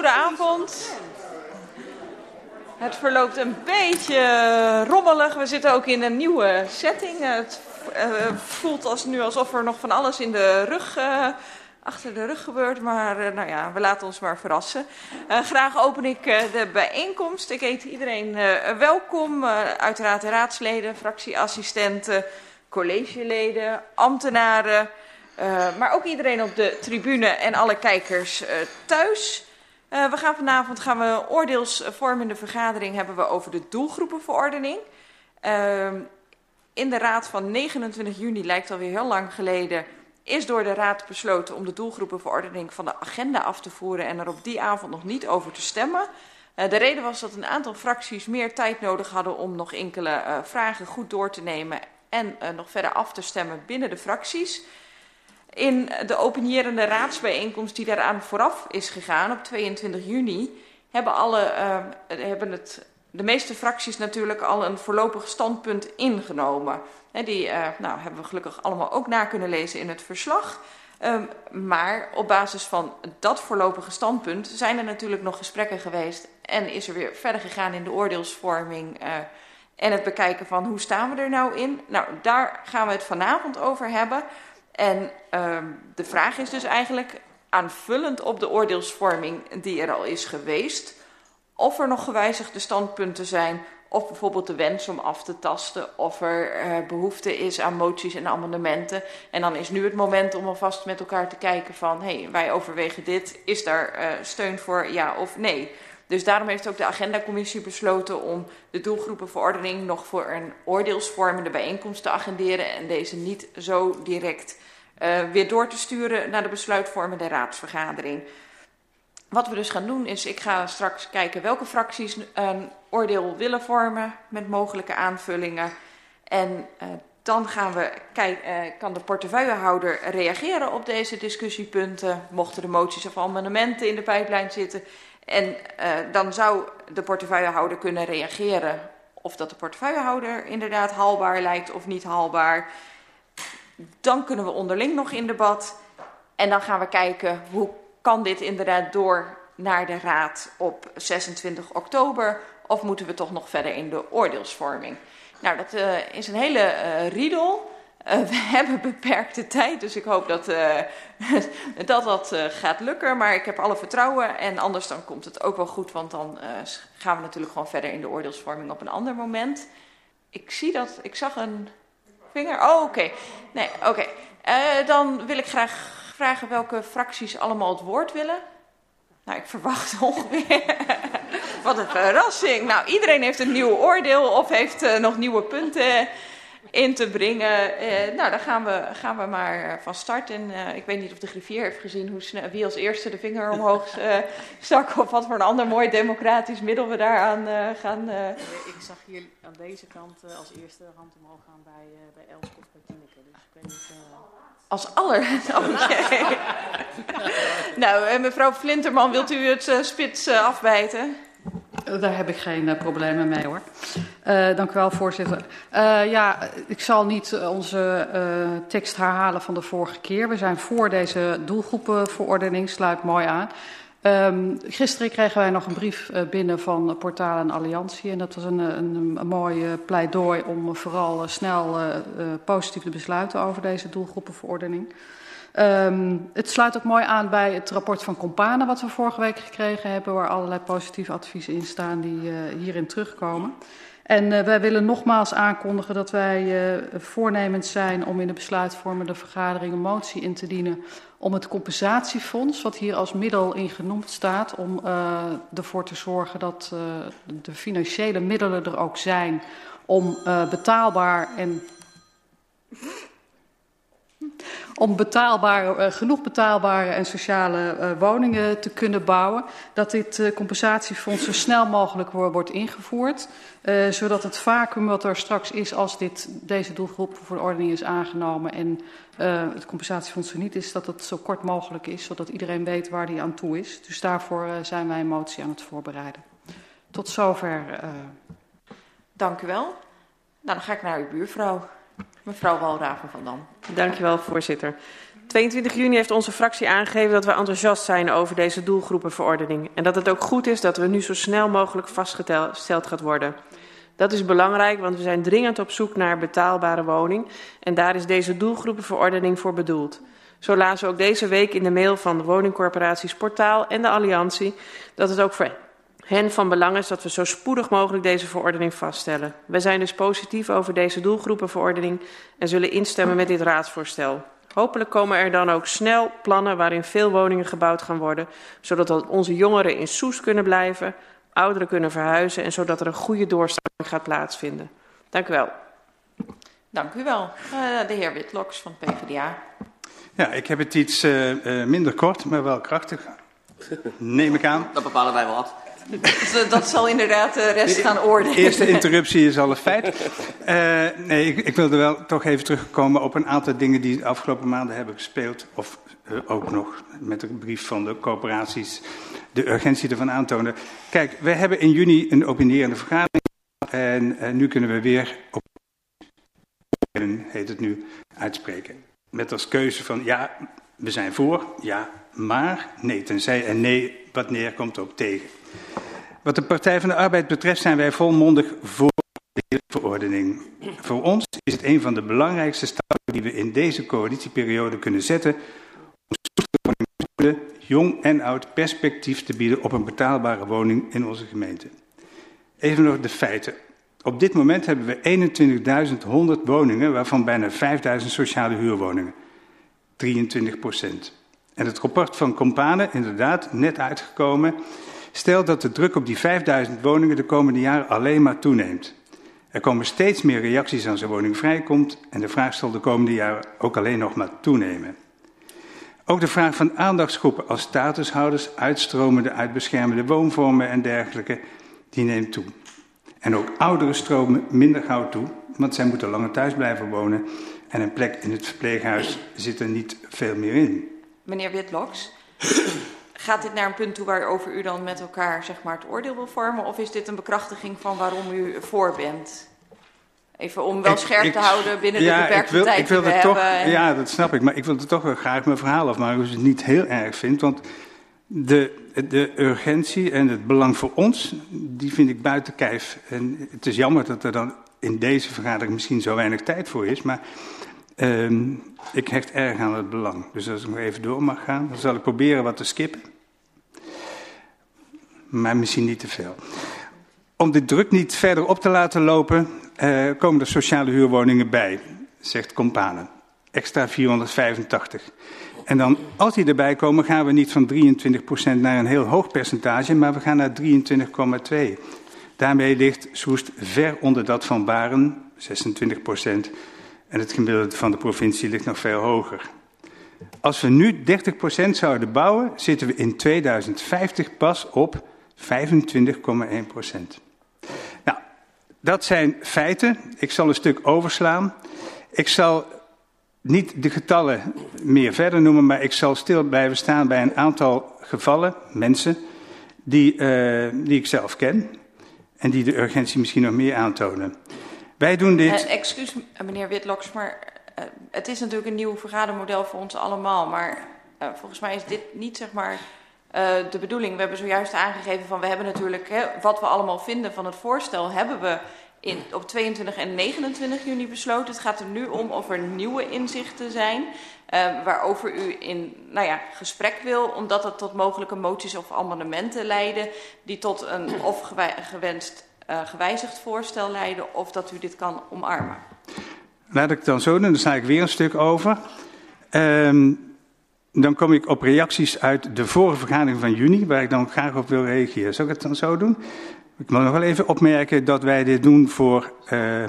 goedenavond. Het verloopt een beetje rommelig. We zitten ook in een nieuwe setting. Het uh, voelt als, nu alsof er nog van alles in de rug, uh, achter de rug gebeurt. Maar uh, nou ja, we laten ons maar verrassen. graag open ik de bijeenkomst. Ik heet iedereen welkom. uiteraard de raadsleden, fractieassistenten, collegeleden, ambtenaren... Maar ook iedereen op de tribune en alle kijkers thuis. Uh, we gaan vanavond gaan we oordeelsvormende vergadering hebben we over de doelgroepenverordening. Ehm, in de raad van 29 juni, lijkt alweer heel lang geleden, is door de raad besloten om de doelgroepenverordening van de agenda af te voeren en er op die avond nog niet over te stemmen. de reden was dat een aantal fracties meer tijd nodig hadden om nog enkele vragen goed door te nemen en nog verder af te stemmen binnen de fracties. In de opinierende raadsbijeenkomst die daaraan vooraf is gegaan op 22 juni, hebben, alle, uh, hebben het, de meeste fracties natuurlijk al een voorlopig standpunt ingenomen. Die uh, nou, hebben we gelukkig allemaal ook na kunnen lezen in het verslag. Um, maar op basis van dat voorlopige standpunt zijn er natuurlijk nog gesprekken geweest en is er weer verder gegaan in de oordeelsvorming uh, en het bekijken van hoe staan we er nou in. Nou, daar gaan we het vanavond over hebben. En um, de vraag is dus eigenlijk, aanvullend op de oordeelsvorming die er al is geweest, of er nog gewijzigde standpunten zijn, of bijvoorbeeld de wens om af te tasten, of er uh, behoefte is aan moties en amendementen. En dan is nu het moment om alvast met elkaar te kijken van, hé, hey, wij overwegen dit, is daar uh, steun voor, ja of nee? Dus daarom heeft ook de agendacommissie besloten om de doelgroepenverordening nog voor een oordeelsvormende bijeenkomst te agenderen en deze niet zo direct uh, weer door te sturen naar de besluitvormende raadsvergadering. Wat we dus gaan doen is, ik ga straks kijken welke fracties een oordeel willen vormen met mogelijke aanvullingen. En uh, dan gaan we kijk, uh, kan de portefeuillehouder reageren op deze discussiepunten, mochten de moties of amendementen in de pijplijn zitten. En uh, dan zou de portefeuillehouder kunnen reageren of dat de portefeuillehouder inderdaad haalbaar lijkt of niet haalbaar. Dan kunnen we onderling nog in debat. En dan gaan we kijken hoe kan dit inderdaad door naar de raad op 26 oktober. Of moeten we toch nog verder in de oordeelsvorming. Nou, dat uh, is een hele uh, riedel. Uh, we hebben beperkte tijd, dus ik hoop dat uh, dat, dat uh, gaat lukken. Maar ik heb alle vertrouwen en anders dan komt het ook wel goed. Want dan gaan we natuurlijk gewoon verder in de oordeelsvorming op een ander moment. Ik zie dat, ik zag een vinger. Oh, oké. Nee, oké. Dan wil ik graag vragen welke fracties allemaal het woord willen. Nou, ik verwacht ongeveer. Wat een verrassing. Nou, iedereen heeft een nieuw oordeel of heeft nog nieuwe punten in te brengen. Eh, nou, daar gaan we, gaan we maar van start. En uh, ik weet niet of de griffier heeft gezien hoe wie als eerste de vinger omhoog uh, stak. Of wat voor een ander mooi democratisch middel we daaraan uh, gaan. Ik zag hier aan deze kant als eerste de hand omhoog gaan bij, bij Elske of bij Tineke. Dus ik weet niet... Als aller. Okay. nou, mevrouw Flinterman, wilt u het spits afbijten? Daar heb ik geen uh, problemen mee hoor. Uh, dank u wel, voorzitter. Uh, ja, ik zal niet onze tekst herhalen van de vorige keer. We zijn voor deze doelgroepenverordening, sluit mooi aan. Um, gisteren kregen wij nog een brief binnen van Portaal en Alliantie. En dat was een, een, een mooi pleidooi om vooral snel positief te besluiten over deze doelgroepenverordening. Um, het sluit ook mooi aan bij het rapport van Compana wat we vorige week gekregen hebben, waar allerlei positieve adviezen in staan die uh, hierin terugkomen. En uh, wij willen nogmaals aankondigen dat wij uh, voornemens zijn om in de besluitvormende vergadering een motie in te dienen om het compensatiefonds, wat hier als middel in genoemd staat, om ervoor te zorgen dat de financiële middelen er ook zijn om betaalbaar en om betaalbare, uh, genoeg betaalbare en sociale uh, woningen te kunnen bouwen. Dat dit uh, compensatiefonds zo snel mogelijk wordt ingevoerd. zodat het vacuüm wat er straks is als dit, deze doelgroep voor is aangenomen en het compensatiefonds er niet is, dat het zo kort mogelijk is. Zodat iedereen weet waar die aan toe is. Dus daarvoor zijn wij een motie aan het voorbereiden. Tot zover. Dank u wel. Nou, dan ga ik naar uw buurvrouw. Mevrouw Walraven van Dam. Dankjewel, voorzitter. 22 juni heeft onze fractie aangegeven dat we enthousiast zijn over deze doelgroepenverordening. En dat het ook goed is dat we nu zo snel mogelijk vastgesteld gaat worden. Dat is belangrijk, want we zijn dringend op zoek naar betaalbare woning. En daar is deze doelgroepenverordening voor bedoeld. Zo lazen we ook deze week in de mail van de woningcorporaties Portaal en de Alliantie dat het ook voor hen van belang is dat we zo spoedig mogelijk deze verordening vaststellen. We zijn dus positief over deze doelgroepenverordening en zullen instemmen met dit raadsvoorstel. Hopelijk komen er dan ook snel plannen waarin veel woningen gebouwd gaan worden, zodat onze jongeren in Soes kunnen blijven, ouderen kunnen verhuizen en zodat er een goede doorstroming gaat plaatsvinden. Dank u wel. Dank u wel. Uh, de heer Witloks van PvdA. Ja, ik heb het iets uh, uh, minder kort, maar wel krachtig. Neem ik aan. Dat bepalen wij wel wat. Dat zal inderdaad de rest gaan oordelen. De eerste interruptie is al een feit. Uh, nee, ik, ik, wilde wel toch even terugkomen op een aantal dingen die de afgelopen maanden hebben gespeeld. Of uh, ook nog met de brief van de coöperaties de urgentie ervan aantonen. Kijk, we hebben in juni een opinierende vergadering. En uh, nu kunnen we weer op heet het nu, uitspreken. Met als keuze van ja, we zijn voor, ja, maar, nee, tenzij en nee, wat neerkomt op tegen. Wat de Partij van de Arbeid betreft zijn wij volmondig voor de verordening. Voor ons is het een van de belangrijkste stappen die we in deze coalitieperiode kunnen zetten om jong en oud perspectief te bieden op een betaalbare woning in onze gemeente. Even nog de feiten. Op dit moment hebben we 21.100 woningen, waarvan bijna 5.000 sociale huurwoningen. 23 procent. En het rapport van Compane, inderdaad, net uitgekomen, stelt dat de druk op die 5000 woningen de komende jaren alleen maar toeneemt. Er komen steeds meer reacties als een woning vrijkomt en de vraag zal de komende jaren ook alleen nog maar toenemen. Ook de vraag van aandachtsgroepen als statushouders, uitstromende uit beschermende woonvormen en dergelijke, die neemt toe. En ook ouderen stromen minder gauw toe, want zij moeten langer thuis blijven wonen en een plek in het verpleeghuis zit er niet veel meer in. Meneer Witloks, gaat dit naar een punt toe waarover u dan met elkaar zeg maar, het oordeel wil vormen? Of is dit een bekrachtiging van waarom u voor bent? Even om wel scherp ik, te houden binnen ja, de beperkte wil, tijd ik wil die we toch, hebben. Ja, dat snap ik. Maar ik wil er toch wel graag mijn verhaal afmaken, als je het niet heel erg vindt. Want de, de urgentie en het belang voor ons, die vind ik buiten kijf. En het is jammer dat er dan in deze vergadering misschien zo weinig tijd voor is. Maar um, ik hecht erg aan het belang. Dus als ik nog even door mag gaan, dan zal ik proberen wat te skippen. Maar misschien niet te veel. Om de druk niet verder op te laten lopen, uh, komen er sociale huurwoningen bij, zegt Compane. Extra 485. En dan, als die erbij komen, gaan we niet van 23% naar een heel hoog percentage, maar we gaan naar 23,2%. Daarmee ligt Soest ver onder dat van Baren, 26%. En het gemiddelde van de provincie ligt nog veel hoger. Als we nu 30% zouden bouwen, zitten we in 2050 pas op 25,1%. Nou, dat zijn feiten. Ik zal een stuk overslaan. Ik zal niet de getallen meer verder noemen, maar ik zal stil blijven staan bij een aantal gevallen, mensen, die, uh, die ik zelf ken en die de urgentie misschien nog meer aantonen. Wij doen dit. Uh, excuus, meneer Witloks, maar uh, het is natuurlijk een nieuw vergadermodel voor ons allemaal. Maar uh, volgens mij is dit niet zeg maar de bedoeling. We hebben zojuist aangegeven van we hebben natuurlijk hè, wat we allemaal vinden van het voorstel, hebben we in, op 22 en 29 juni besloten. Het gaat er nu om of er nieuwe inzichten zijn. waarover u in nou ja, gesprek wil, omdat het tot mogelijke moties of amendementen leiden die tot een of gewenst uh, gewijzigd voorstel leiden of dat u dit kan omarmen. Laat ik dan zo doen, dan sta ik weer een stuk over. Um, dan kom ik op reacties uit de vorige vergadering van juni, waar ik dan graag op wil reageren. Zal ik het dan zo doen? Ik wil nog wel even opmerken dat wij dit doen voor uh,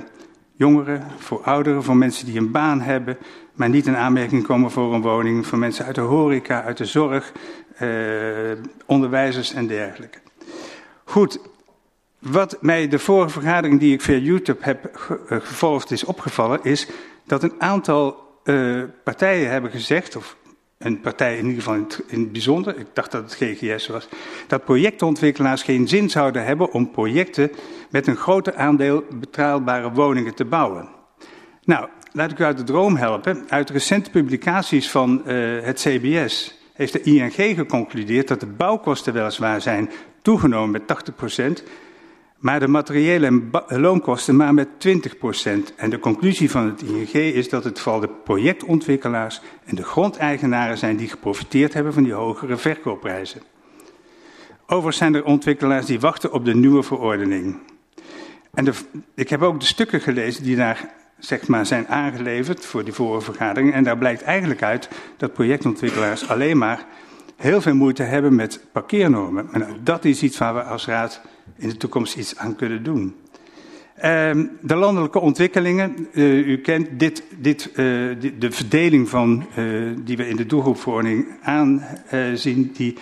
jongeren, voor ouderen, voor mensen die een baan hebben, maar niet in aanmerking komen voor een woning, voor mensen uit de horeca, uit de zorg, uh, onderwijzers en dergelijke. Goed, wat mij de vorige vergadering die ik via YouTube heb gevolgd is opgevallen, is dat een aantal uh, partijen hebben gezegd, of een partij in ieder geval in het, bijzonder, ik dacht dat het GGS was, dat projectontwikkelaars geen zin zouden hebben om projecten met een groter aandeel betaalbare woningen te bouwen. Nou, laat ik u uit de droom helpen. Uit recente publicaties van uh, het CBS heeft de ING geconcludeerd dat de bouwkosten weliswaar zijn toegenomen met 80%, maar de materiële en loonkosten maar met 20%. En de conclusie van het ING is dat het vooral de projectontwikkelaars en de grondeigenaren zijn die geprofiteerd hebben van die hogere verkoopprijzen. Overigens zijn er ontwikkelaars die wachten op de nieuwe verordening. En de, ik heb ook de stukken gelezen die daar zeg maar, zijn aangeleverd voor die vorige vergadering. En daar blijkt eigenlijk uit dat projectontwikkelaars alleen maar heel veel moeite hebben met parkeernormen. En dat is iets waar we als raad in de toekomst iets aan kunnen doen. Uh, de landelijke ontwikkelingen, uh, u kent dit, dit, uh, de verdeling van, uh, die we in de doelgroepverordening aanzien, die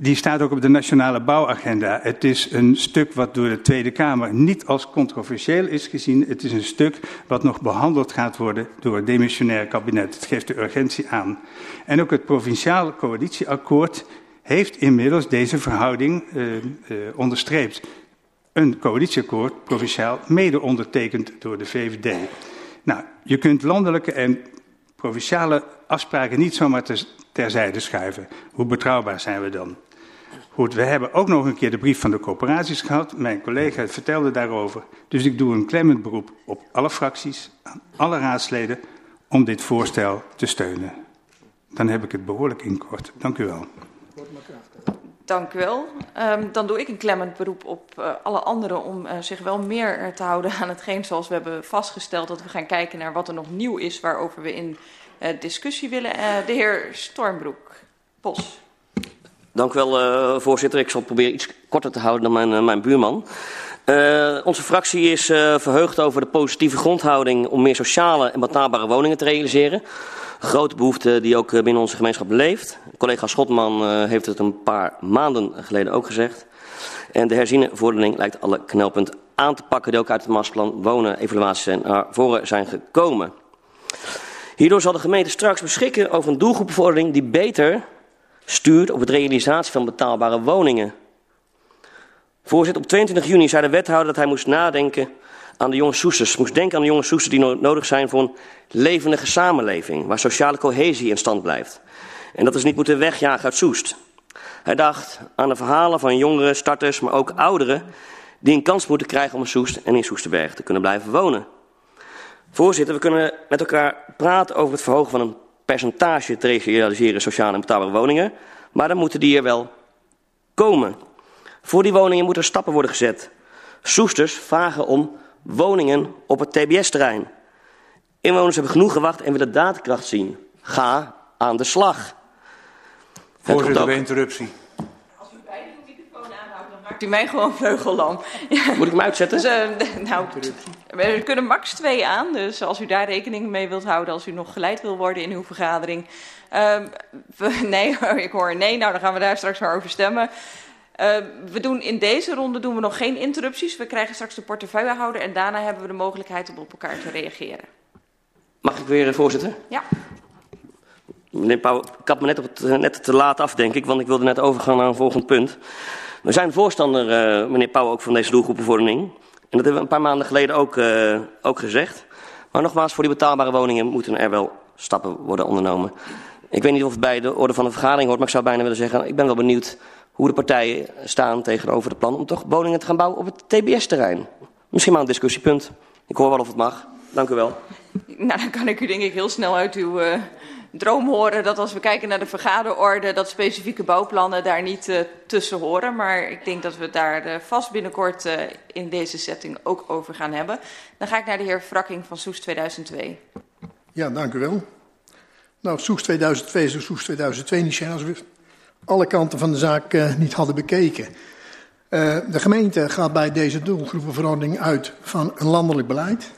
die staat ook op de nationale bouwagenda. Het is een stuk wat door de Tweede Kamer niet als controversieel is gezien. Het is een stuk wat nog behandeld gaat worden door het demissionaire kabinet. Het geeft de urgentie aan. En ook het provinciale coalitieakkoord heeft inmiddels deze verhouding uh, uh, onderstreept. Een coalitieakkoord, provinciaal, mede ondertekend door de VVD. Nou, je kunt landelijke en provinciale afspraken niet zomaar terzijde schuiven. Hoe betrouwbaar zijn we dan? Goed, we hebben ook nog een keer de brief van de coöperaties gehad. Mijn collega vertelde daarover. Dus ik doe een klemmend beroep op alle fracties, aan alle raadsleden, om dit voorstel te steunen. Dan heb ik het behoorlijk in kort. Dank u wel. Dank u wel. Um, dan doe ik een klemmend beroep op uh, alle anderen om uh, zich wel meer te houden aan hetgeen zoals we hebben vastgesteld. Dat we gaan kijken naar wat er nog nieuw is waarover we in uh, discussie willen. de heer Stormbroek, Bos. Dank u wel, voorzitter. Ik zal proberen iets korter te houden dan mijn, mijn buurman. Uh, onze fractie is verheugd over de positieve grondhouding om meer sociale en betaalbare woningen te realiseren. Grote behoefte die ook binnen onze gemeenschap leeft. Collega Schotman heeft het een paar maanden geleden ook gezegd. En de herziene verordening lijkt alle knelpunten aan te pakken die ook uit het masterplan wonen evaluaties naar voren zijn gekomen. Hierdoor zal de gemeente straks beschikken over een doelgroepenverordening die beter stuurt op het realisatie van betaalbare woningen. Voorzitter, op 22 juni zei de wethouder dat hij moest nadenken aan de jonge soesters. Moest denken aan de jonge soesters die nodig zijn voor een levendige samenleving, waar sociale cohesie in stand blijft. En dat is niet moeten wegjagen uit Soest. Hij dacht aan de verhalen van jongeren, starters, maar ook ouderen die een kans moeten krijgen om in Soest en in Soesterberg te kunnen blijven wonen. Voorzitter, we kunnen met elkaar praten over het verhogen van een percentage te realiseren sociale en betaalbare woningen. Maar dan moeten die er wel komen. Voor die woningen moeten er stappen worden gezet. Soesters vragen om woningen op het TBS-terrein. Inwoners hebben genoeg gewacht en willen daadkracht zien. Ga aan de slag. Voorzitter, de interruptie maakt u mij gewoon vleugellam. Moet ik hem uitzetten? Dus, uh, nou, er kunnen max twee aan. Dus als u daar rekening mee wilt houden, als u nog geleid wil worden in uw vergadering. Uh, we, nee, ik hoor nee. Nou, dan gaan we daar straks maar over stemmen. Uh, we doen in deze ronde doen we nog geen interrupties. We krijgen straks de portefeuillehouder en daarna hebben we de mogelijkheid om op elkaar te reageren. Mag ik weer, voorzitter? Ja. Meneer Pauw, ik had me net, op het, net te laat af, denk ik, want ik wilde net overgaan naar een volgend punt. We zijn voorstander, uh, meneer Pauw, ook van deze doelgroepenvorming. En dat hebben we een paar maanden geleden ook, uh, ook gezegd. Maar nogmaals, voor die betaalbare woningen moeten er wel stappen worden ondernomen. Ik weet niet of het bij de orde van de vergadering hoort, maar ik zou bijna willen zeggen... ik ben wel benieuwd hoe de partijen staan tegenover het plan... om toch woningen te gaan bouwen op het TBS-terrein. Misschien maar een discussiepunt. Ik hoor wel of het mag. Dank u wel. Nou, dan kan ik u denk ik heel snel uit uw... Uh droom horen dat als we kijken naar de vergaderorde, dat specifieke bouwplannen daar niet uh, tussen horen. Maar ik denk dat we daar uh, vast binnenkort uh, in deze setting ook over gaan hebben. Dan ga ik naar de heer Frakking van Soes 2002. Ja, dank u wel. Nou, Soes 2002 is Soes 2002 niet zijn als we alle kanten van de zaak niet hadden bekeken. de gemeente gaat bij deze doelgroepenverordening uit van een landelijk beleid.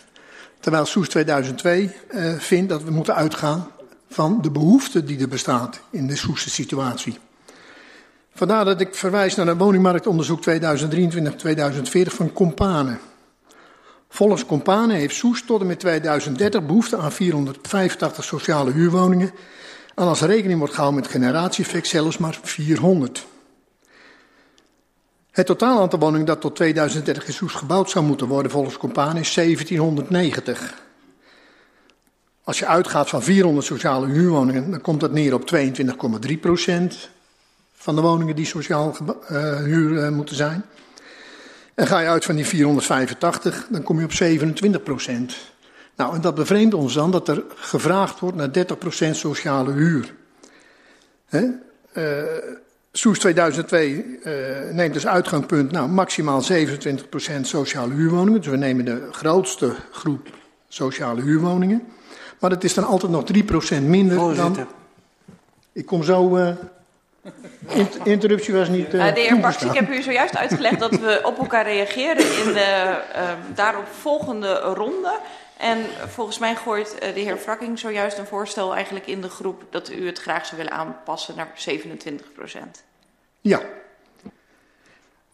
Terwijl Soes 2002 vindt dat we moeten uitgaan van de behoefte die er bestaat in de Soeste situatie. Vandaar dat ik verwijs naar het woningmarktonderzoek 2023-2040 van Compane. Volgens Compane heeft Soest tot en met 2030 behoefte aan 485 sociale huurwoningen. En als rekening wordt gehouden met generatieeffect zelfs maar 400. Het totaal aantal woningen dat tot 2030 in gebouwd zou moeten worden volgens Compane is 1790. Als je uitgaat van 400 sociale huurwoningen, dan komt dat neer op 22,3 procent van de woningen die sociaal uh, huur uh, moeten zijn. En ga je uit van die 485, dan kom je op 27 procent. Nou, en dat bevreemdt ons dan dat er gevraagd wordt naar 30 procent sociale huur. Hè? Uh, Soes 2002 uh, neemt als uitgangspunt nou, maximaal 27 procent sociale huurwoningen. Dus we nemen de grootste groep sociale huurwoningen. Maar het is dan altijd nog 3 procent minder Voorzitter. dan... Ik kom zo... Uh, interruptie was niet. Uh, de heer Baks, ik heb u zojuist uitgelegd dat we op elkaar reageren in de uh, daarop volgende ronde. En volgens mij gooit uh, de heer Frakking zojuist een voorstel eigenlijk in de groep dat u het graag zou willen aanpassen naar 27 procent. Ja.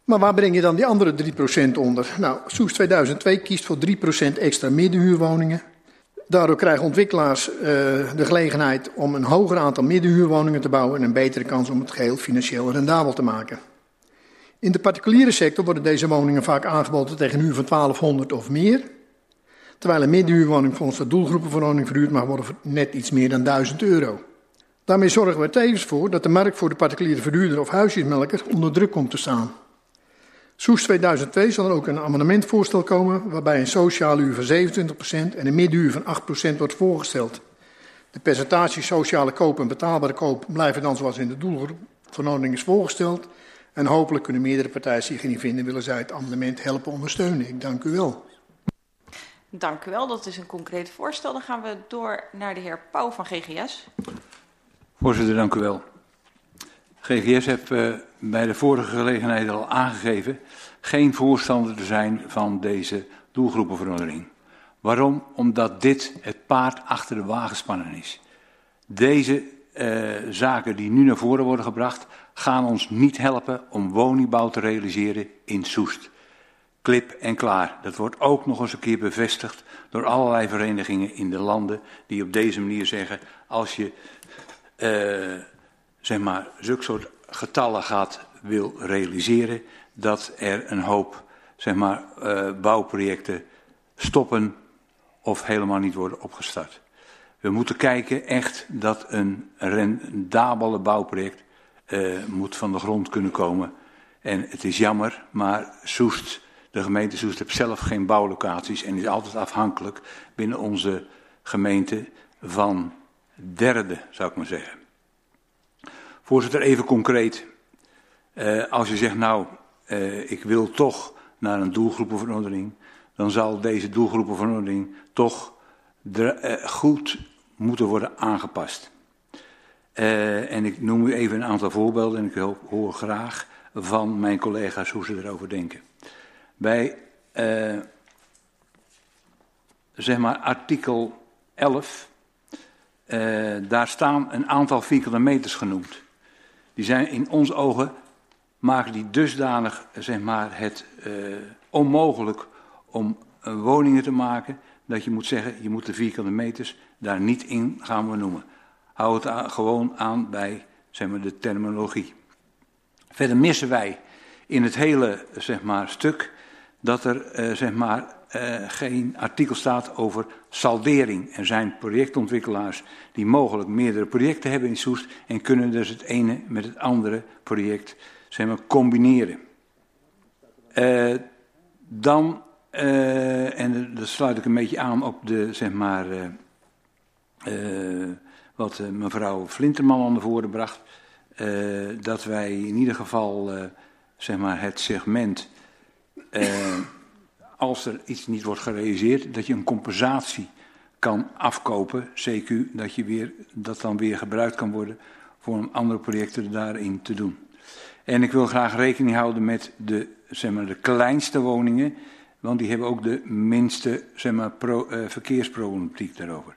Maar waar breng je dan die andere 3 procent onder? Nou, Soes 2002 kiest voor 3 procent extra middenhuurwoningen. Daardoor krijgen ontwikkelaars uh, de gelegenheid om een hoger aantal middenhuurwoningen te bouwen en een betere kans om het geheel financieel rendabel te maken. In de particuliere sector worden deze woningen vaak aangeboden tegen een huur van 1200 of meer. Terwijl een middenhuurwoning volgens de doelgroepenverordening verhuurd mag worden voor net iets meer dan 1000 euro. Daarmee zorgen we tevens voor dat de markt voor de particuliere verhuurder of huisjesmelker onder druk komt te staan. Soes 2002 zal er ook een amendementvoorstel komen waarbij een sociale huur van 27% en een middenhuur van 8% wordt voorgesteld. De percentaties sociale koop en betaalbare koop blijven dan zoals in de doelgroepverordening is voorgesteld. En hopelijk kunnen meerdere partijen zich hierin vinden willen zij het amendement helpen ondersteunen. Ik dank u wel. Dank u wel, dat is een concreet voorstel. Dan gaan we door naar de heer Pauw van GGS. Voorzitter, dank u wel. GGS heeft uh, bij de vorige gelegenheid al aangegeven geen voorstander te zijn van deze doelgroepenverandering. Waarom? Omdat dit het paard achter de wagen spannen is. Deze uh, zaken die nu naar voren worden gebracht, gaan ons niet helpen om woningbouw te realiseren in Soest. Klip en klaar. Dat wordt ook nog eens een keer bevestigd door allerlei verenigingen in de landen die op deze manier zeggen: als je uh, zeg maar zulke soort getallen gaat wil realiseren, dat er een hoop zeg maar, uh, bouwprojecten stoppen of helemaal niet worden opgestart. We moeten kijken echt dat een rendabele bouwproject uh, moet van de grond kunnen komen. En het is jammer, maar Soest, de gemeente Soest heeft zelf geen bouwlocaties en is altijd afhankelijk binnen onze gemeente van derde, zou ik maar zeggen. Voorzitter, even concreet. Uh, als je zegt, nou, uh, ik wil toch naar een doelgroepenverordening, dan zal deze doelgroepenverordening toch de, uh, goed moeten worden aangepast. en ik noem u even een aantal voorbeelden en ik hoor graag van mijn collega's hoe ze erover denken. Bij, zeg maar, artikel 11, daar staan een aantal vierkante meters genoemd die zijn in ons ogen, maken die dusdanig zeg maar, het uh, onmogelijk om woningen te maken, dat je moet zeggen, je moet de vierkante meters daar niet in gaan benoemen. Hou het gewoon aan bij zeg maar, de terminologie. Verder missen wij in het hele zeg maar, stuk dat er uh, zeg maar, uh, geen artikel staat over saldering. Er zijn projectontwikkelaars die mogelijk meerdere projecten hebben in Soest en kunnen dus het ene met het andere project zeg maar, combineren. Uh, dan, en dat sluit ik een beetje aan op de, zeg maar, wat mevrouw Flinterman aan de voren bracht, dat wij in ieder geval zeg maar, het segment als er iets niet wordt gerealiseerd, dat je een compensatie kan afkopen, CQ, dat, je weer, dat dan weer gebruikt kan worden voor andere projecten daarin te doen. En ik wil graag rekening houden met de, zeg maar, de kleinste woningen, want die hebben ook de minste zeg maar, uh, verkeersproblematiek daarover.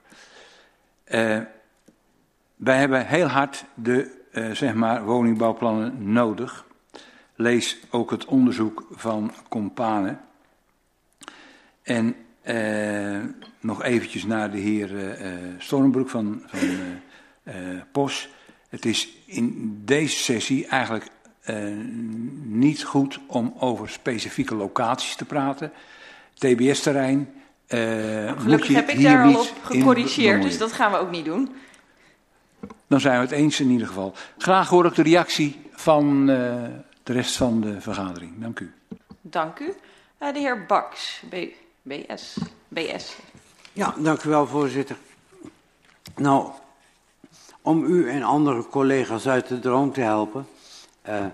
Uh, wij hebben heel hard de uh, zeg maar, woningbouwplannen nodig. Lees ook het onderzoek van Compane. En uh, nog eventjes naar de heer uh, Stormbroek van, van uh, POS. Het is in deze sessie eigenlijk niet goed om over specifieke locaties te praten. TBS-terrein Uh, Gelukkig heb ik daar al op gecorrigeerd, dus dat gaan we ook niet doen. Dan zijn we het eens in ieder geval. Graag hoor ik de reactie van de rest van de vergadering. Dank u. Dank u. Uh, de heer Baks, B, BS. BS. Ja, dank u wel, voorzitter. Nou, om u en andere collega's uit de droom te helpen. Uh,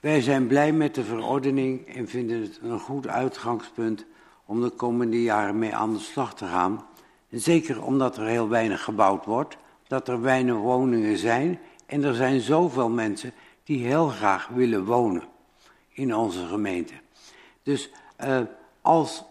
wij zijn blij met de verordening en vinden het een goed uitgangspunt om de komende jaren mee aan de slag te gaan. En zeker omdat er heel weinig gebouwd wordt, dat er weinig woningen zijn en er zijn zoveel mensen die heel graag willen wonen in onze gemeente. Dus uh, als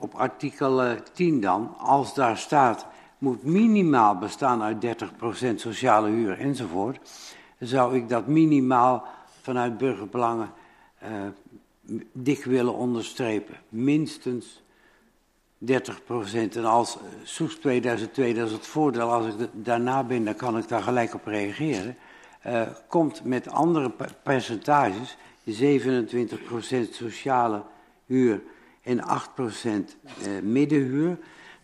op artikel 10 dan, als daar staat, moet minimaal bestaan uit 30% sociale huur enzovoort, zou ik dat minimaal vanuit burgerbelangen uh, dik willen onderstrepen. Minstens 30 procent. En als Soes 2002, dat is het voordeel, als ik daarna ben, dan kan ik daar gelijk op reageren. Uh, komt met andere percentages, 27 procent sociale huur en 8 procent uh, middenhuur.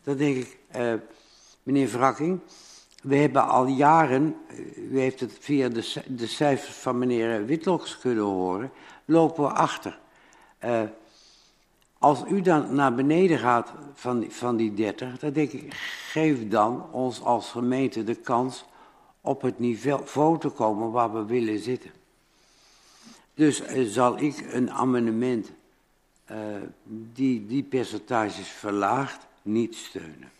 Dan denk ik, uh, meneer Wrakking, we hebben al jaren, u heeft het via de, de cijfers van meneer Witloks kunnen horen, lopen we achter. Als u dan naar beneden gaat van, van die 30, dan denk ik, geef dan ons als gemeente de kans op het niveau te komen waar we willen zitten. Dus uh, zal ik een amendement uh, die die percentages verlaagt, niet steunen.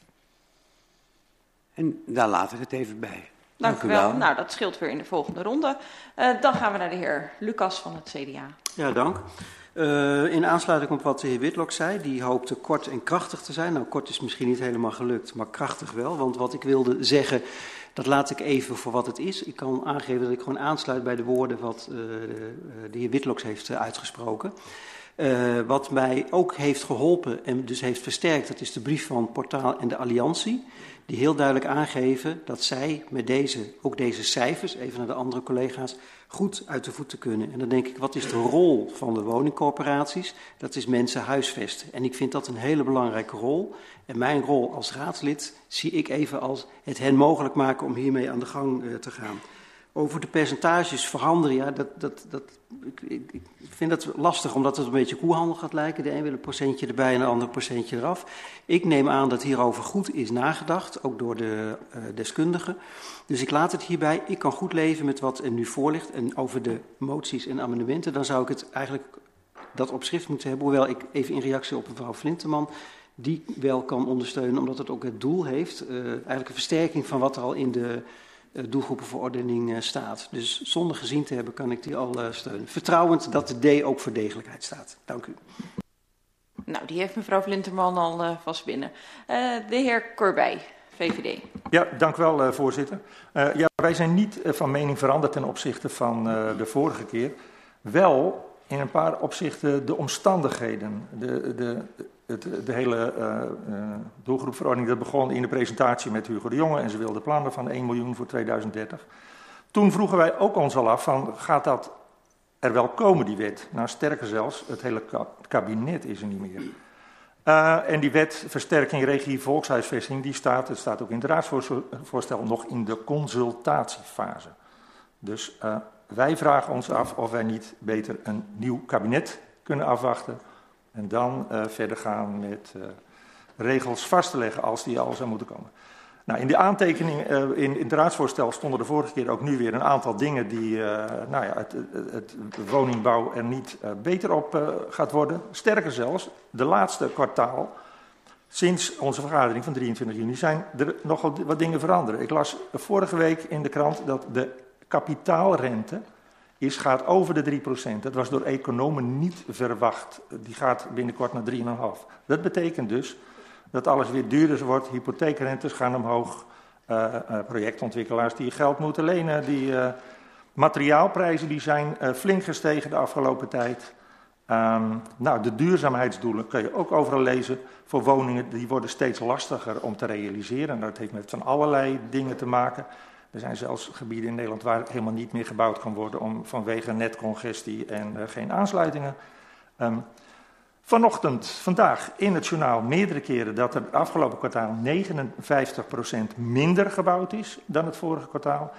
En daar laat ik het even bij. Dank, Dank u wel. wel. Nou, dat scheelt weer in de volgende ronde. Uh, dan gaan we naar de heer Lucas van het CDA. Ja, dank. Uh, in aansluiting op wat de heer Witlok zei, die hoopte kort en krachtig te zijn. Nou, kort is misschien niet helemaal gelukt, maar krachtig wel. Want wat ik wilde zeggen, dat laat ik even voor wat het is. Ik kan aangeven dat ik gewoon aansluit bij de woorden wat uh, de, heer Witloks heeft uh, uitgesproken. Wat mij ook heeft geholpen en dus heeft versterkt, dat is de brief van Portaal en de Alliantie die heel duidelijk aangeven dat zij met deze, ook deze cijfers, even naar de andere collega's, goed uit de voeten kunnen. En dan denk ik, wat is de rol van de woningcorporaties? Dat is mensen huisvesten. En ik vind dat een hele belangrijke rol. En mijn rol als raadslid zie ik even als het hen mogelijk maken om hiermee aan de gang uh, te gaan. Over de percentages veranderen, ja, dat, dat, dat, ik, ik vind dat lastig omdat het een beetje koehandel gaat lijken. De een wil een procentje erbij en de ander een procentje eraf. Ik neem aan dat hierover goed is nagedacht, ook door de uh, deskundigen. Dus ik laat het hierbij. Ik kan goed leven met wat er nu voor ligt. En over de moties en amendementen, dan zou ik het eigenlijk dat op schrift moeten hebben. Hoewel ik even in reactie op mevrouw Flinteman die wel kan ondersteunen, omdat het ook het doel heeft, uh, eigenlijk een versterking van wat er al in de doelgroepenverordening uh, staat. Dus zonder gezien te hebben kan ik die al uh, steunen. Vertrouwend dat de D ook voor degelijkheid staat. Dank u. Nou, die heeft mevrouw Flinterman al vast binnen. de heer Corbij. VVD. Ja, dank u wel, voorzitter. Uh, ja, wij zijn niet van mening veranderd ten opzichte van uh, de vorige keer. Wel in een paar opzichten de omstandigheden. De, de, het, de hele uh, uh, doelgroepverordening dat begon in de presentatie met Hugo de Jonge en ze wilden plannen van 1 miljoen voor 2030. Toen vroegen wij ook ons al af van gaat dat er wel komen die wet? Nou sterker zelfs, het hele kabinet is er niet meer. En die wet versterking regie volkshuisvesting, die staat, het staat ook in het raadsvoorstel, nog in de consultatiefase. Dus wij vragen ons af of wij niet beter een nieuw kabinet kunnen afwachten en dan uh, verder gaan met regels vast te leggen als die al zou moeten komen. Nou, in de aantekening, uh, in, het raadsvoorstel stonden de vorige keer ook nu weer een aantal dingen die nou ja, het, het, het, woningbouw er niet beter op gaat worden. Sterker zelfs, de laatste kwartaal, sinds onze vergadering van 23 juni, zijn er nogal wat dingen veranderen. Ik las vorige week in de krant dat de kapitaalrente is, gaat over de 3%. Dat was door economen niet verwacht. Die gaat binnenkort naar 3,5%. Dat betekent dus dat alles weer duurder wordt, hypotheekrentes gaan omhoog, uh, uh, projectontwikkelaars die geld moeten lenen, die uh, materiaalprijzen die zijn flink gestegen de afgelopen tijd. Um, nou, de duurzaamheidsdoelen kun je ook overal lezen. Voor woningen die worden steeds lastiger om te realiseren. Dat heeft met van allerlei dingen te maken. Er zijn zelfs gebieden in Nederland waar helemaal niet meer gebouwd kan worden om, vanwege netcongestie en geen aansluitingen. Um, Vanochtend, vandaag in het journaal meerdere keren dat er het afgelopen kwartaal 59% minder gebouwd is dan het vorige kwartaal.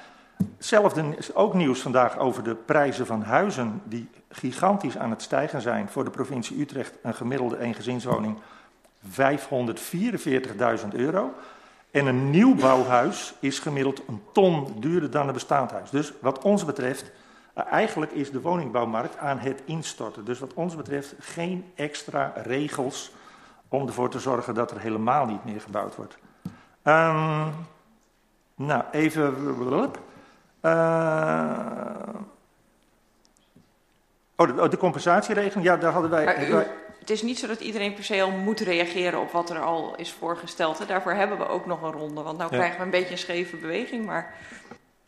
Hetzelfde is ook nieuws vandaag over de prijzen van huizen die gigantisch aan het stijgen zijn. Voor de provincie Utrecht een gemiddelde eengezinswoning 544.000 euro. En een nieuwbouwhuis is gemiddeld een ton duurder dan een bestaand huis. Dus wat ons betreft, uh, eigenlijk is de woningbouwmarkt aan het instorten. Dus wat ons betreft geen extra regels om ervoor te zorgen dat er helemaal niet meer gebouwd wordt. Um, nou, even. Uh, oh, de, de, compensatieregeling, ja, daar hadden wij. Het is niet zo dat iedereen per se al moet reageren op wat er al is voorgesteld. Hè? Daarvoor hebben we ook nog een ronde. Want nu ja. krijgen we een beetje een scheve beweging. Maar...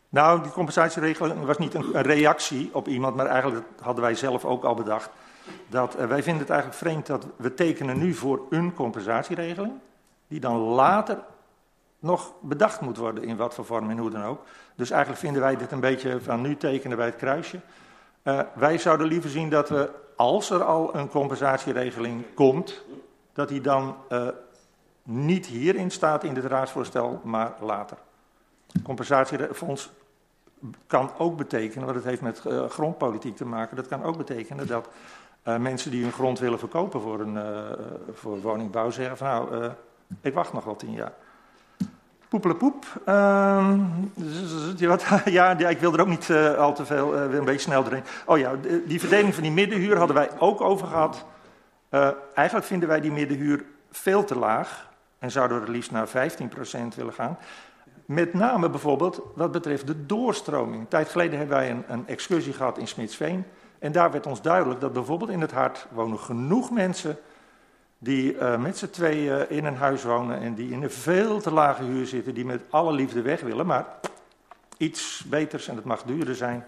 Nou, die compensatieregeling was niet een, een reactie op iemand, maar eigenlijk hadden wij zelf ook al bedacht. Dat, uh, wij vinden het eigenlijk vreemd dat we tekenen nu voor een compensatieregeling, die dan later nog bedacht moet worden in wat voor vorm en hoe dan ook. Dus eigenlijk vinden wij dit een beetje van nu tekenen bij het kruisje. Uh, wij zouden liever zien dat we, als er al een compensatieregeling komt, dat die dan uh, niet hierin staat in het raadsvoorstel, maar later. Compensatiefonds kan ook betekenen, want het heeft met uh, grondpolitiek te maken, dat kan ook betekenen dat mensen die hun grond willen verkopen voor, een, voor woningbouw zeggen van nou, ik wacht nog wel tien jaar. Poepelepoep. Uh, ja, ik wil er ook niet uh, al te veel, uh, een beetje snel erin. Oh ja, die verdeling van die middenhuur hadden wij ook over gehad. Uh, eigenlijk vinden wij die middenhuur veel te laag en zouden we er liefst naar 15% willen gaan. Met name bijvoorbeeld wat betreft de doorstroming. Een tijd geleden hebben wij een, een excursie gehad in Smitsveen. En daar werd ons duidelijk dat bijvoorbeeld in het hart wonen genoeg mensen die uh, met z'n tweeën in een huis wonen en die in een veel te lage huur zitten, die met alle liefde weg willen, maar iets beters en het mag duurder zijn.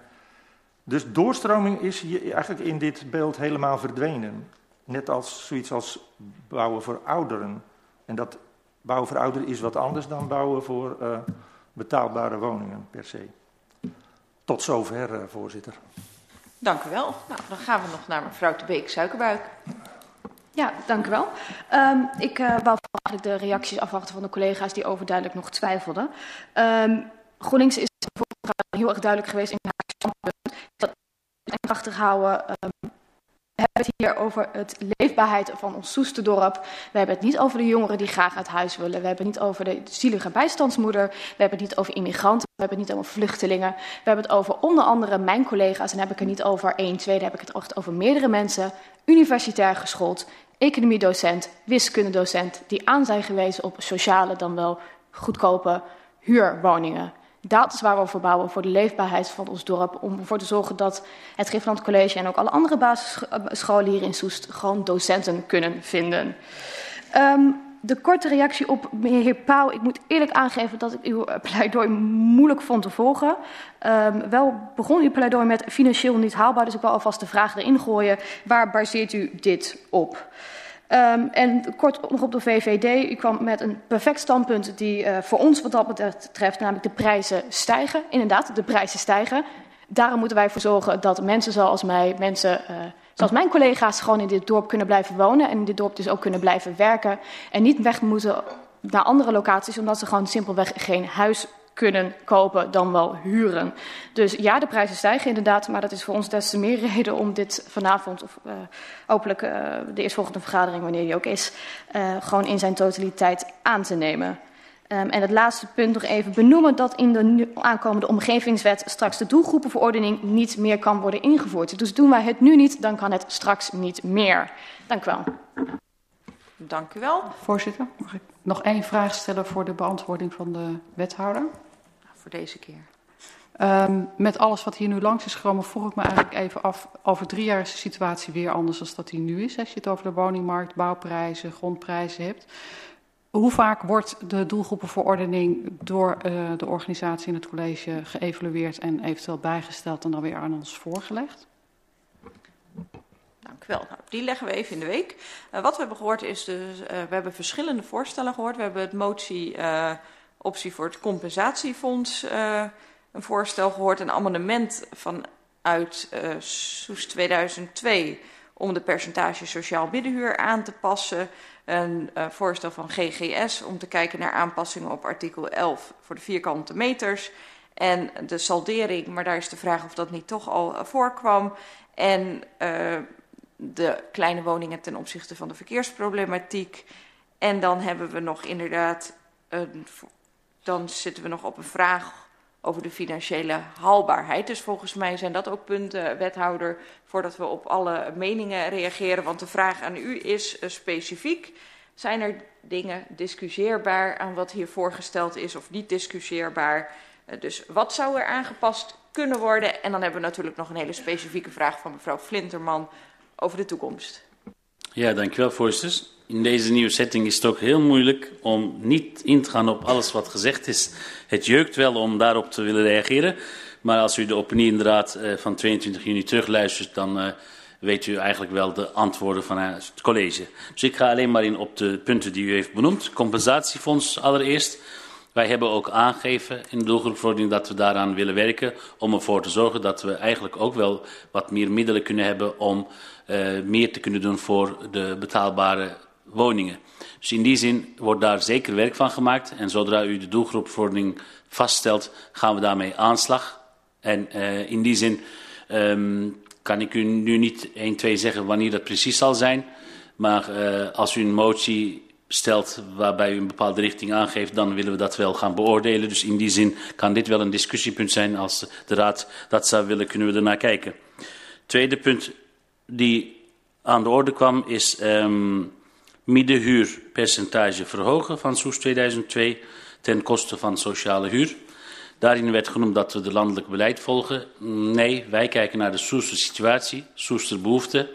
Dus doorstroming is hier eigenlijk in dit beeld helemaal verdwenen. Net als zoiets als bouwen voor ouderen. En dat bouwen voor ouderen is wat anders dan bouwen voor uh, betaalbare woningen per se. Tot zover, uh, voorzitter. Dank u wel. Nou, dan gaan we nog naar mevrouw de Beek, Suikerbuik. Ja, dank u wel. Um, ik uh, wou eigenlijk de reacties afwachten van de collega's die overduidelijk nog twijfelden. Um, GroenLinks is heel erg duidelijk geweest in haar standpunt. Dat en krachtig houden. Um, we hebben het hier over het leefbaarheid van ons Soesterdorp. We hebben het niet over de jongeren die graag uit huis willen. We hebben het niet over de zielige bijstandsmoeder. We hebben het niet over immigranten. We hebben het niet over vluchtelingen. We hebben het over onder andere mijn collega's. En dan heb ik het niet over één, twee. Dan heb ik het echt over meerdere mensen. Universitair geschoold, economiedocent, wiskundedocent. Die aan zijn gewezen op sociale dan wel goedkope huurwoningen. Dat is waar we voor bouwen, voor de leefbaarheid van ons dorp. Om ervoor te zorgen dat het Griffland College en ook alle andere basisscholen hier in Soest gewoon docenten kunnen vinden. Um, de korte reactie op meneer Pauw. Ik moet eerlijk aangeven dat ik uw pleidooi moeilijk vond te volgen. Um, wel begon uw pleidooi met financieel niet haalbaar, dus ik wil alvast de vraag erin gooien. Waar baseert u dit op? Um, en kort nog op de VVD. U kwam met een perfect standpunt die uh, voor ons wat dat betreft, namelijk de prijzen stijgen. Inderdaad, de prijzen stijgen. Daarom moeten wij ervoor zorgen dat mensen zoals mij, mensen uh, zoals mijn collega's, gewoon in dit dorp kunnen blijven wonen. En in dit dorp dus ook kunnen blijven werken. En niet weg moeten naar andere locaties, omdat ze gewoon simpelweg geen huis kunnen kopen dan wel huren. Dus ja, de prijzen stijgen inderdaad, maar dat is voor ons des te meer reden om dit vanavond, of uh, hopelijk uh, de eerstvolgende vergadering, wanneer die ook is, uh, gewoon in zijn totaliteit aan te nemen. Um, en het laatste punt nog even benoemen dat in de nu aankomende omgevingswet straks de doelgroepenverordening niet meer kan worden ingevoerd. Dus doen wij het nu niet, dan kan het straks niet meer. Dank u wel. Dank u wel. Voorzitter, mag ik nog één vraag stellen voor de beantwoording van de wethouder? Voor deze keer. Um, met alles wat hier nu langs is gekomen, vroeg ik me eigenlijk even af. Over drie jaar is de situatie weer anders dan dat die nu is. Als je het over de woningmarkt, bouwprijzen, grondprijzen hebt. Hoe vaak wordt de doelgroepenverordening door uh, de organisatie in het college geëvalueerd en eventueel bijgesteld en dan weer aan ons voorgelegd? Dank u wel. Nou, die leggen we even in de week. Uh, wat we hebben gehoord is, dus, uh, we hebben verschillende voorstellen gehoord. We hebben het motie optie voor het compensatiefonds een voorstel gehoord. Een amendement vanuit Soes 2002 om de percentage sociaal middenhuur aan te passen. Een uh, voorstel van GGS om te kijken naar aanpassingen op artikel 11 voor de vierkante meters. En de saldering, maar daar is de vraag of dat niet toch al uh, voorkwam. En uh, de kleine woningen ten opzichte van de verkeersproblematiek. En dan hebben we nog inderdaad, een, dan zitten we nog op een vraag over de financiële haalbaarheid. Dus volgens mij zijn dat ook punten, wethouder, voordat we op alle meningen reageren. Want de vraag aan u is uh, specifiek, zijn er dingen discussieerbaar aan wat hier voorgesteld is of niet discussieerbaar? Uh, dus wat zou er aangepast kunnen worden? En dan hebben we natuurlijk nog een hele specifieke vraag van mevrouw Flinterman over de toekomst. Ja, dankjewel voorzitter. In deze nieuwe setting is het ook heel moeilijk om niet in te gaan op alles wat gezegd is. Het jeukt wel om daarop te willen reageren. Maar als u de opinie inderdaad uh, van 22 juni terugluistert, dan uh, weet u eigenlijk wel de antwoorden van het college. Dus ik ga alleen maar in op de punten die u heeft benoemd. Compensatiefonds allereerst. Wij hebben ook aangegeven in de doelgroepverordening dat we daaraan willen werken om ervoor te zorgen dat we eigenlijk ook wel wat meer middelen kunnen hebben om uh, meer te kunnen doen voor de betaalbare woningen. Dus in die zin wordt daar zeker werk van gemaakt. En zodra u de doelgroepverordening vaststelt, gaan we daarmee aanslag. En uh, in die zin um, kan ik u nu niet 1, 2 zeggen wanneer dat precies zal zijn. Maar uh, als u een motie stelt waarbij u een bepaalde richting aangeeft, dan willen we dat wel gaan beoordelen. Dus in die zin kan dit wel een discussiepunt zijn. Als de Raad dat zou willen, kunnen we ernaar kijken. Tweede punt die aan de orde kwam is um, middenhuurpercentage verhogen van SOES 2002 ten koste van sociale huur. Daarin werd genoemd dat we de landelijk beleid volgen. Nee, wij kijken naar de Soester situatie, Soester behoefte.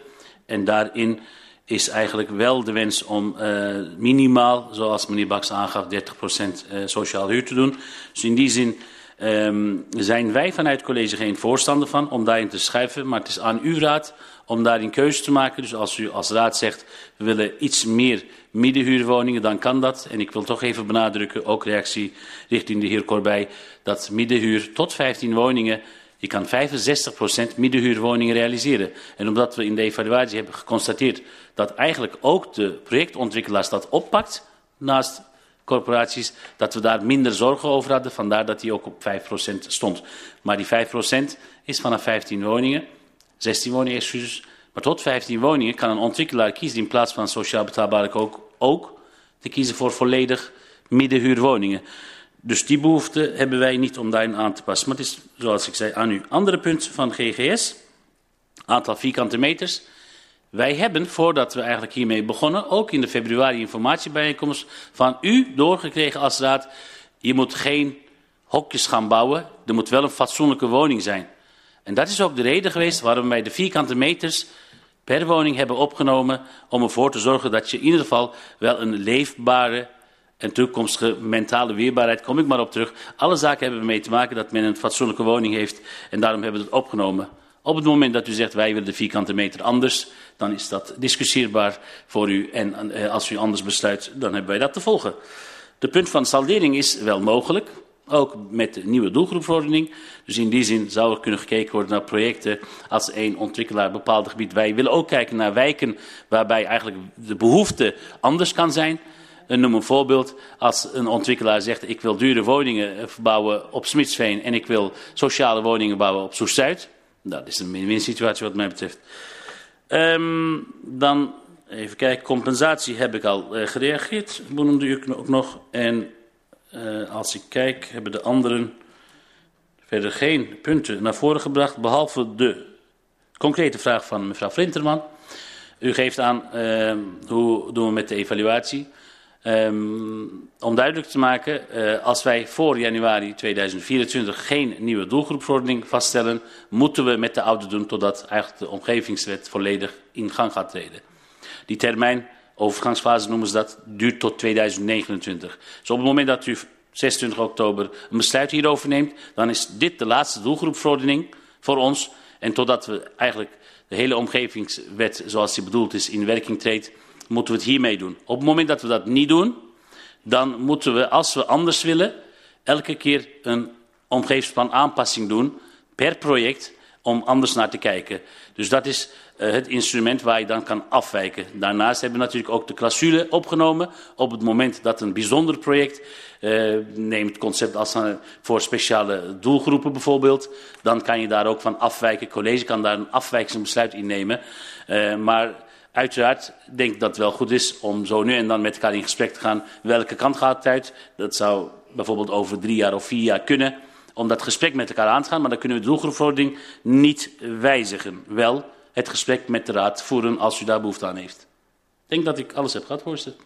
En daarin is eigenlijk wel de wens om uh, minimaal, zoals meneer Baks aangaf, 30% uh, sociaal huur te doen. Dus in die zin um, zijn wij vanuit het college geen voorstander van om daarin te schuiven. Maar het is aan uw raad om daarin keuze te maken. Dus als u als raad zegt, we willen iets meer middenhuurwoningen, dan kan dat. En ik wil toch even benadrukken, ook reactie richting de heer Corbij, dat middenhuur tot 15 woningen, je kan 65% middenhuurwoningen realiseren. En omdat we in de evaluatie hebben geconstateerd dat eigenlijk ook de projectontwikkelaars dat oppakt, naast corporaties, dat we daar minder zorgen over hadden. Vandaar dat die ook op 5% stond. Maar die 5% is vanaf 15 woningen. 16 woningen, excuses. Maar tot 15 woningen kan een ontwikkelaar kiezen in plaats van sociaal betaalbare ook, ook te kiezen voor volledig middenhuurwoningen. Dus die behoefte hebben wij niet om daarin aan te passen. Maar het is, zoals ik zei, aan u. Andere punt van GGS, aantal vierkante meters. Wij hebben, voordat we eigenlijk hiermee begonnen, ook in de februari informatiebijeenkomst van u doorgekregen als raad. Je moet geen hokjes gaan bouwen, er moet wel een fatsoenlijke woning zijn. En dat is ook de reden geweest waarom wij de vierkante meters per woning hebben opgenomen om ervoor te zorgen dat je in ieder geval wel een leefbare en toekomstige mentale weerbaarheid, kom ik maar op terug. Alle zaken hebben ermee te maken dat men een fatsoenlijke woning heeft en daarom hebben we het opgenomen. Op het moment dat u zegt wij willen de vierkante meter anders, dan is dat discussieerbaar voor u en als u anders besluit, dan hebben wij dat te volgen. De punt van saldering is wel mogelijk. Ook met de nieuwe doelgroepverordening. Dus in die zin zou er kunnen gekeken worden naar projecten als één ontwikkelaar een bepaald gebied. Wij willen ook kijken naar wijken waarbij eigenlijk de behoefte anders kan zijn. En noem een voorbeeld. Als een ontwikkelaar zegt ik wil dure woningen bouwen op Smitsveen en ik wil sociale woningen bouwen op Soest-Zuid. Dat is een win-win situatie wat mij betreft. Um, dan even kijken, compensatie heb ik al uh, gereageerd, benoemde u ook nog. En uh, als ik kijk, hebben de anderen verder geen punten naar voren gebracht, behalve de concrete vraag van mevrouw Flinterman. U geeft aan, uh, hoe doen we met de evaluatie? Um, om duidelijk te maken, uh, als wij voor januari 2024 geen nieuwe doelgroepverordening vaststellen, moeten we met de oude doen totdat eigenlijk de omgevingswet volledig in gang gaat treden. Die termijn overgangsfase noemen ze dat, duurt tot 2029. Dus op het moment dat u 26 oktober een besluit hierover neemt, dan is dit de laatste doelgroepverordening voor ons. En totdat we eigenlijk de hele omgevingswet zoals die bedoeld is in werking treedt, moeten we het hiermee doen. Op het moment dat we dat niet doen, dan moeten we, als we anders willen, elke keer een omgevingsplan aanpassing doen per project om anders naar te kijken. Dus dat is het instrument waar je dan kan afwijken. Daarnaast hebben we natuurlijk ook de clausule opgenomen op het moment dat een bijzonder project, uh, neem concept als voor speciale doelgroepen bijvoorbeeld, dan kan je daar ook van afwijken. College kan daar een afwijkingsbesluit in nemen. Uh, maar Uiteraard denk ik dat het wel goed is om zo nu en dan met elkaar in gesprek te gaan. Welke kant gaat het uit? Dat zou bijvoorbeeld over drie jaar of vier jaar kunnen. Om dat gesprek met elkaar aan te gaan. Maar dan kunnen we de doelgroepverordening niet wijzigen. Wel het gesprek met de raad voeren als u daar behoefte aan heeft. Ik denk dat ik alles heb gehad, voorzitter.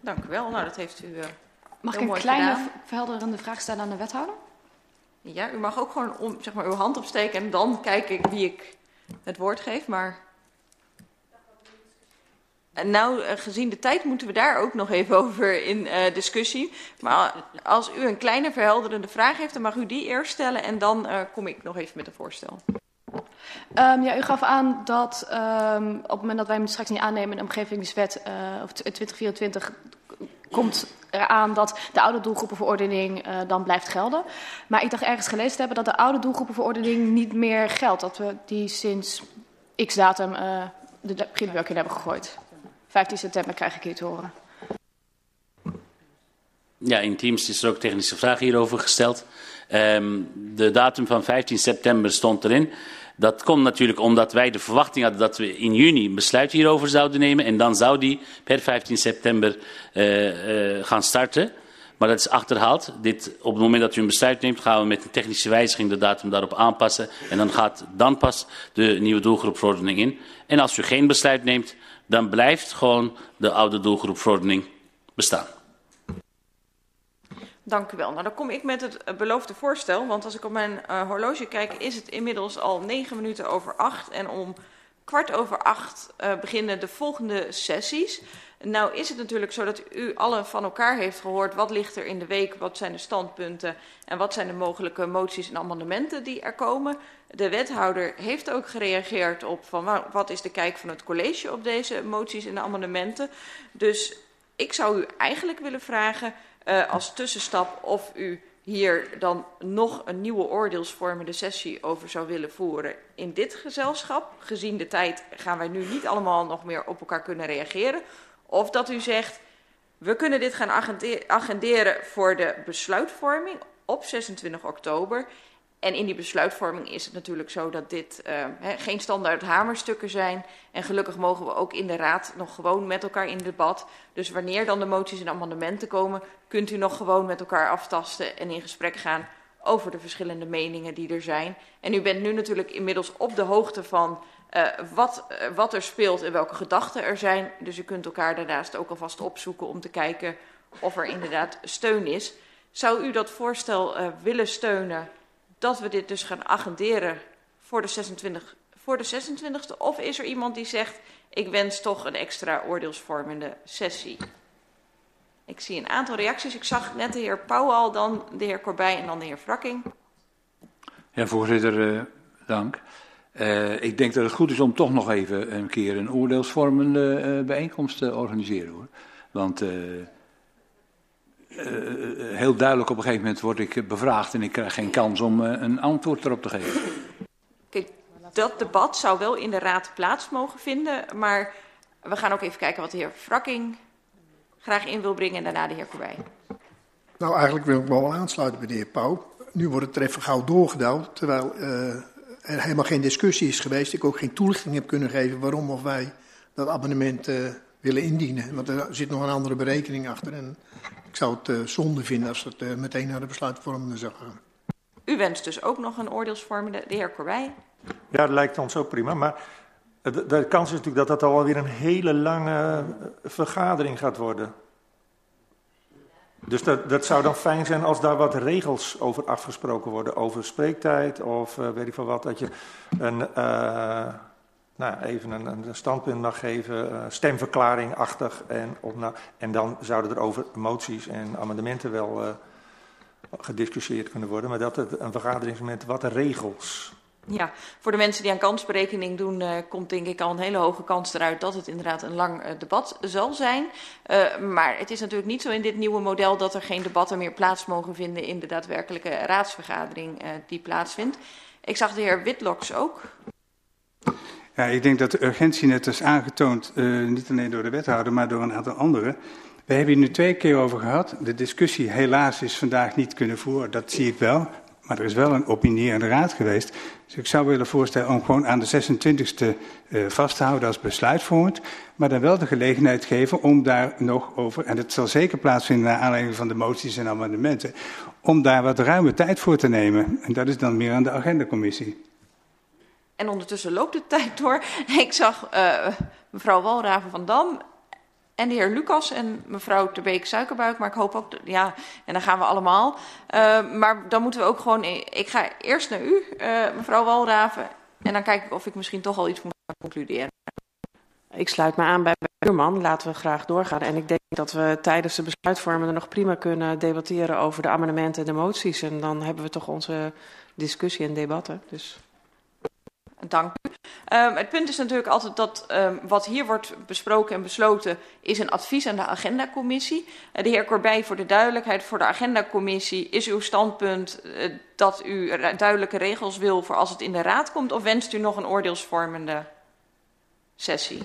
Dank u wel. Nou, dat heeft u uh, Mag ik een kleine gedaan. verhelderende vraag stellen aan de wethouder? Ja, u mag ook gewoon om, zeg maar, uw hand opsteken en dan kijk ik wie ik het woord geef. Maar nou, eh, gezien de tijd moeten we daar ook nog even over in uh, discussie. Maar als u een kleine verhelderende vraag heeft, dan mag u die eerst stellen en dan uh, kom ik nog even met een voorstel. Um, ja, u gaf aan dat um, op het moment dat wij hem straks niet aannemen, de omgevingswet uh, of 2024 komt eraan dat de oude doelgroepenverordening uh, dan blijft gelden. Maar ik dacht ergens gelezen te hebben dat de oude doelgroepenverordening niet meer geldt. Dat we die sinds x datum uh, de prieelwerk in hebben gegooid. 15 september krijg ik hier te horen. Ja, in Teams is er ook technische vraag hierover gesteld. Um, de datum van 15 september stond erin. Dat komt natuurlijk omdat wij de verwachting hadden dat we in juni besluit hierover zouden nemen. En dan zou die per 15 september uh, uh, gaan starten. Maar dat is achterhaald. Dit, op het moment dat u een besluit neemt, gaan we met een technische wijziging de datum daarop aanpassen. En dan gaat dan pas de nieuwe doelgroepverordening in. En als u geen besluit neemt, dan blijft gewoon de oude doelgroepverordening bestaan. Dank u wel. Nou, dan kom ik met het beloofde voorstel. Want als ik op mijn uh, horloge kijk, is het inmiddels al negen minuten over acht. En om kwart over acht uh, beginnen de volgende sessies. Nou is het natuurlijk zo dat u allen van elkaar heeft gehoord wat ligt er in de week, wat zijn de standpunten en wat zijn de mogelijke moties en amendementen die er komen. De wethouder heeft ook gereageerd op van wat is de kijk van het college op deze moties en amendementen. Dus ik zou u eigenlijk willen vragen uh, als tussenstap of u hier dan nog een nieuwe oordeelsvormende sessie over zou willen voeren in dit gezelschap. Gezien de tijd gaan wij nu niet allemaal nog meer op elkaar kunnen reageren. Of dat u zegt, we kunnen dit gaan agenderen voor de besluitvorming op 26 oktober. En in die besluitvorming is het natuurlijk zo dat dit uh, geen standaard hamerstukken zijn. En gelukkig mogen we ook in de raad nog gewoon met elkaar in debat. Dus wanneer dan de moties en amendementen komen, kunt u nog gewoon met elkaar aftasten en in gesprek gaan over de verschillende meningen die er zijn. En u bent nu natuurlijk inmiddels op de hoogte van uh, wat, uh, wat er speelt en welke gedachten er zijn. Dus u kunt elkaar daarnaast ook alvast opzoeken om te kijken of er inderdaad steun is. Zou u dat voorstel willen steunen dat we dit dus gaan agenderen voor de, 26, voor de 26e? Of is er iemand die zegt, ik wens toch een extra oordeelsvormende sessie? Ik zie een aantal reacties. Ik zag net de heer Pauw al, dan de heer Corbij en dan de heer Frakking. Ja, voorzitter, uh, dank. Uh, ik denk dat het goed is om toch nog even een keer een oordeelsvormende uh, bijeenkomst te organiseren hoor. Want uh, heel duidelijk op een gegeven moment word ik bevraagd en ik krijg geen kans om een antwoord erop te geven. Kijk, dat debat zou wel in de raad plaats mogen vinden, maar we gaan ook even kijken wat de heer Frakking graag in wil brengen en daarna de heer Corbij. Nou, eigenlijk wil ik me wel aansluiten bij de heer Pauw. Nu wordt het er even gauw doorgedouwd, terwijl er helemaal geen discussie is geweest. Ik ook geen toelichting heb kunnen geven waarom of wij dat abonnement uh, willen indienen. Want er zit nog een andere berekening achter. En ik zou het uh, zonde vinden als het uh, meteen naar de besluitvormende zou gaan. U wenst dus ook nog een oordeelsvormende, de heer Corbij. Ja, dat lijkt ons ook prima. Maar de, de kans is natuurlijk dat dat alweer een hele lange vergadering gaat worden. Dus dat, dat zou dan fijn zijn als daar wat regels over afgesproken worden. Over spreektijd of uh, weet ik veel wat. Dat je een, uh, nou, even een, een, standpunt mag geven, uh, stemverklaring-achtig. En, nou, en dan zouden er over moties en amendementen wel gediscussieerd kunnen worden. Maar dat het een vergadering is met wat regels. Ja, voor de mensen die aan kansberekening doen, uh, komt denk ik al een hele hoge kans eruit dat het inderdaad een lang debat zal zijn. Maar het is natuurlijk niet zo in dit nieuwe model dat er geen debatten meer plaats mogen vinden in de daadwerkelijke raadsvergadering die plaatsvindt. Ik zag de heer Witloks ook. Ja, ik denk dat de urgentie net is aangetoond, uh, niet alleen door de wethouder, maar door een aantal anderen. We hebben hier nu twee keer over gehad. De discussie helaas is vandaag niet kunnen voeren, dat zie ik wel. Maar er is wel een opinie in de raad geweest. Dus ik zou willen voorstellen om gewoon aan de 26e uh, vast te houden als besluitvormend. Maar dan wel de gelegenheid geven om daar nog over, en het zal zeker plaatsvinden naar aanleiding van de moties en amendementen, om daar wat ruime tijd voor te nemen. En dat is dan meer aan de agendacommissie. En ondertussen loopt de tijd door. Ik zag uh, mevrouw Walraven van Dam en de heer Lucas en mevrouw Terbeek Suikerbuik. Maar ik hoop ook, ja, en dan gaan we allemaal. Uh, maar dan moeten we ook gewoon, ik ga eerst naar u, uh, mevrouw Walraven. En dan kijk ik of ik misschien toch al iets moet concluderen. Ik sluit me aan bij Buurman. Laten we graag doorgaan. En ik denk dat we tijdens de besluitvorming nog prima kunnen debatteren over de amendementen en de moties. En dan hebben we toch onze discussie en debatten. Dus... Dank u. Um, het punt is natuurlijk altijd dat um, wat hier wordt besproken en besloten is een advies aan de agendacommissie. Uh, de heer Corbij, voor de duidelijkheid, voor de agendacommissie is uw standpunt uh, dat u duidelijke regels wil voor als het in de raad komt of wenst u nog een oordeelsvormende sessie?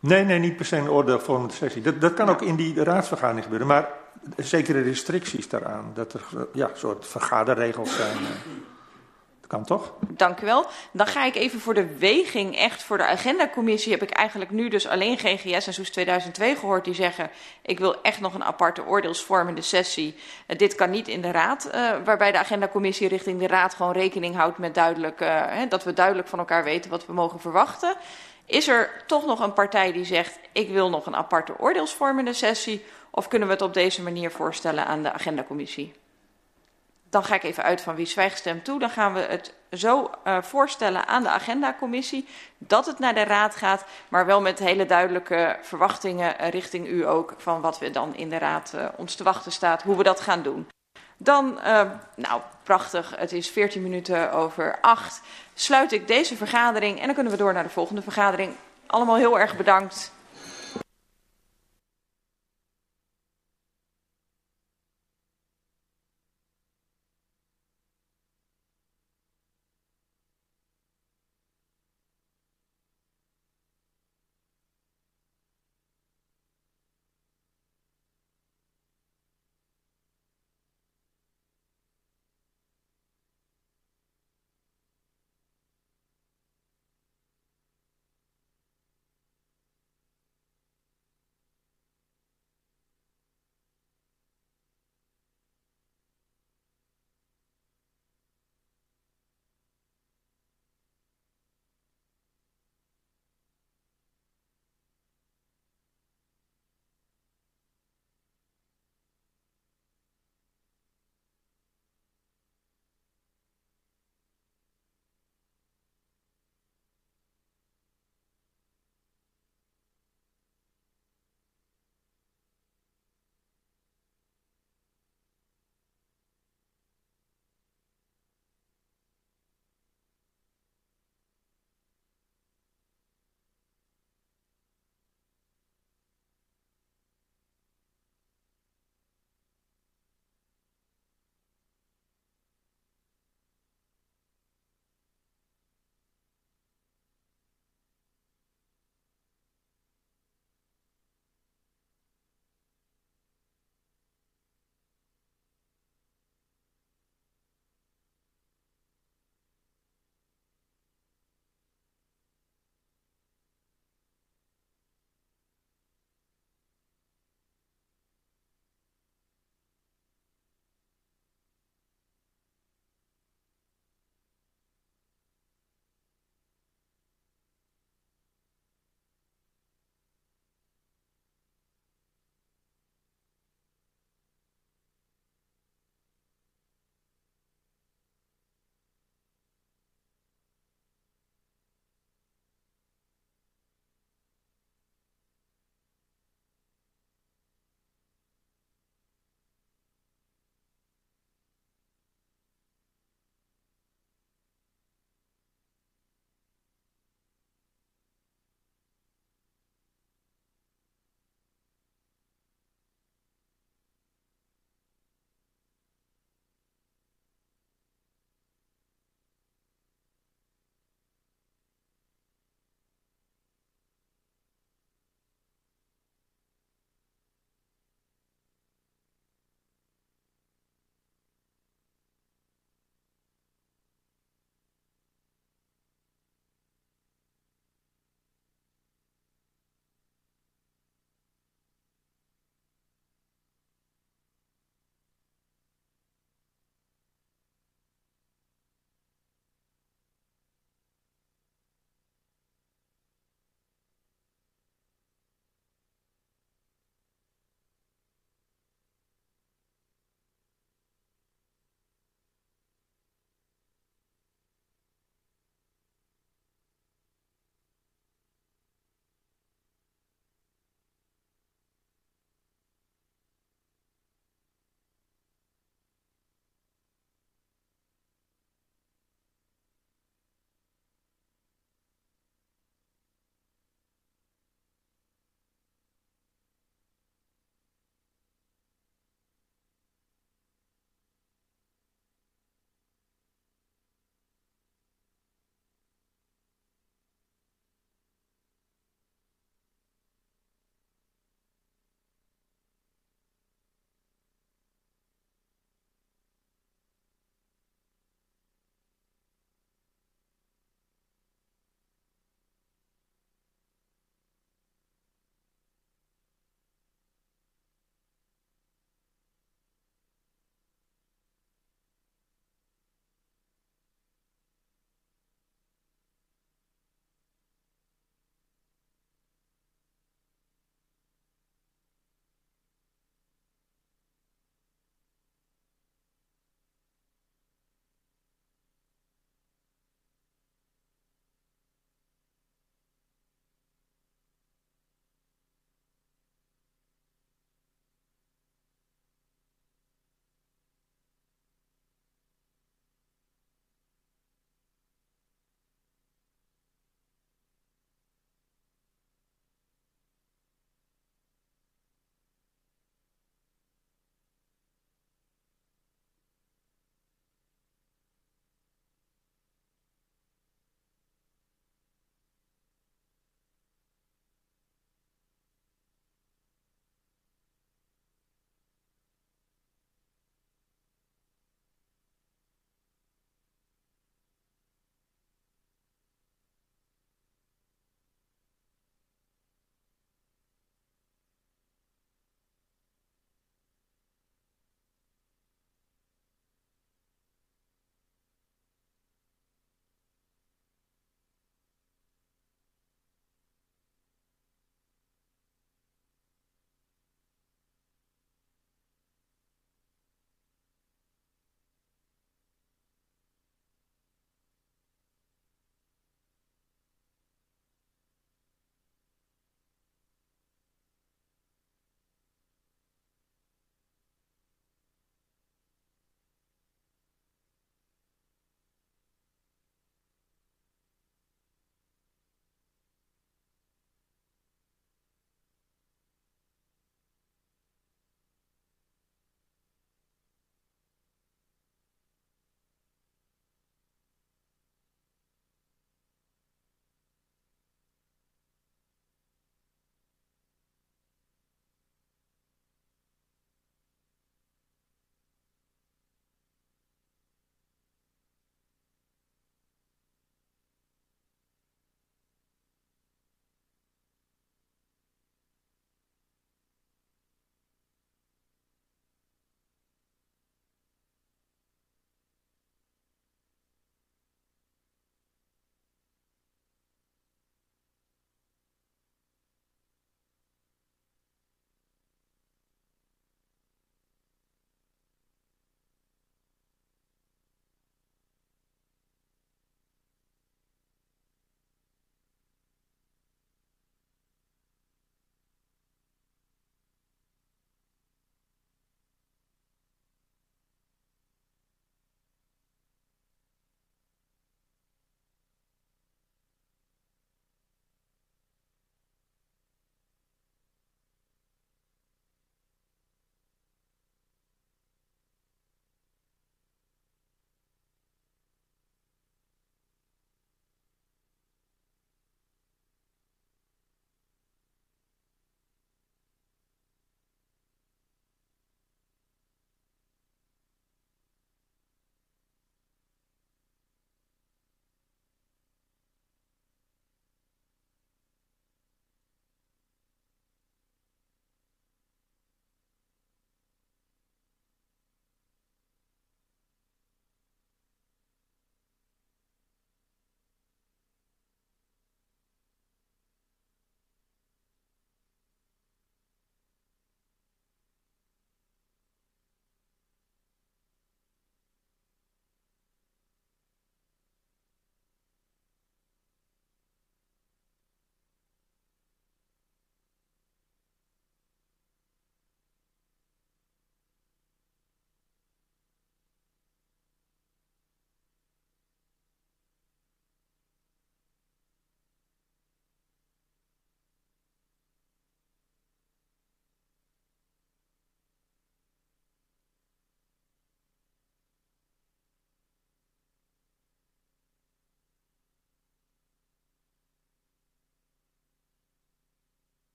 Nee, nee, niet per se een oordeelsvormende sessie. Dat, dat kan ja. ook in die raadsvergadering gebeuren, maar zekere restricties daaraan. Dat er ja, soort vergaderregels zijn. Kan toch? Dank u wel. Dan ga ik even voor de weging, echt voor de agendacommissie, heb ik eigenlijk nu dus alleen GGS en SOES 2002 gehoord die zeggen, ik wil echt nog een aparte oordeelsvormende sessie. Uh, dit kan niet in de raad, uh, waarbij de agendacommissie richting de raad gewoon rekening houdt met duidelijk, uh, hè, dat we duidelijk van elkaar weten wat we mogen verwachten. Is er toch nog een partij die zegt, ik wil nog een aparte oordeelsvormende sessie, of kunnen we het op deze manier voorstellen aan de agendacommissie? Dan ga ik even uit van wie zwijgstemt toe. Dan gaan we het zo uh, voorstellen aan de agendacommissie dat het naar de raad gaat, maar wel met hele duidelijke verwachtingen uh, richting u ook van wat we dan in de raad uh, ons te wachten staat, hoe we dat gaan doen. Dan, nou prachtig, het is 14 minuten over 8, sluit ik deze vergadering en dan kunnen we door naar de volgende vergadering. Allemaal heel erg bedankt.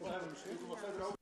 Waar hebben we misschien over?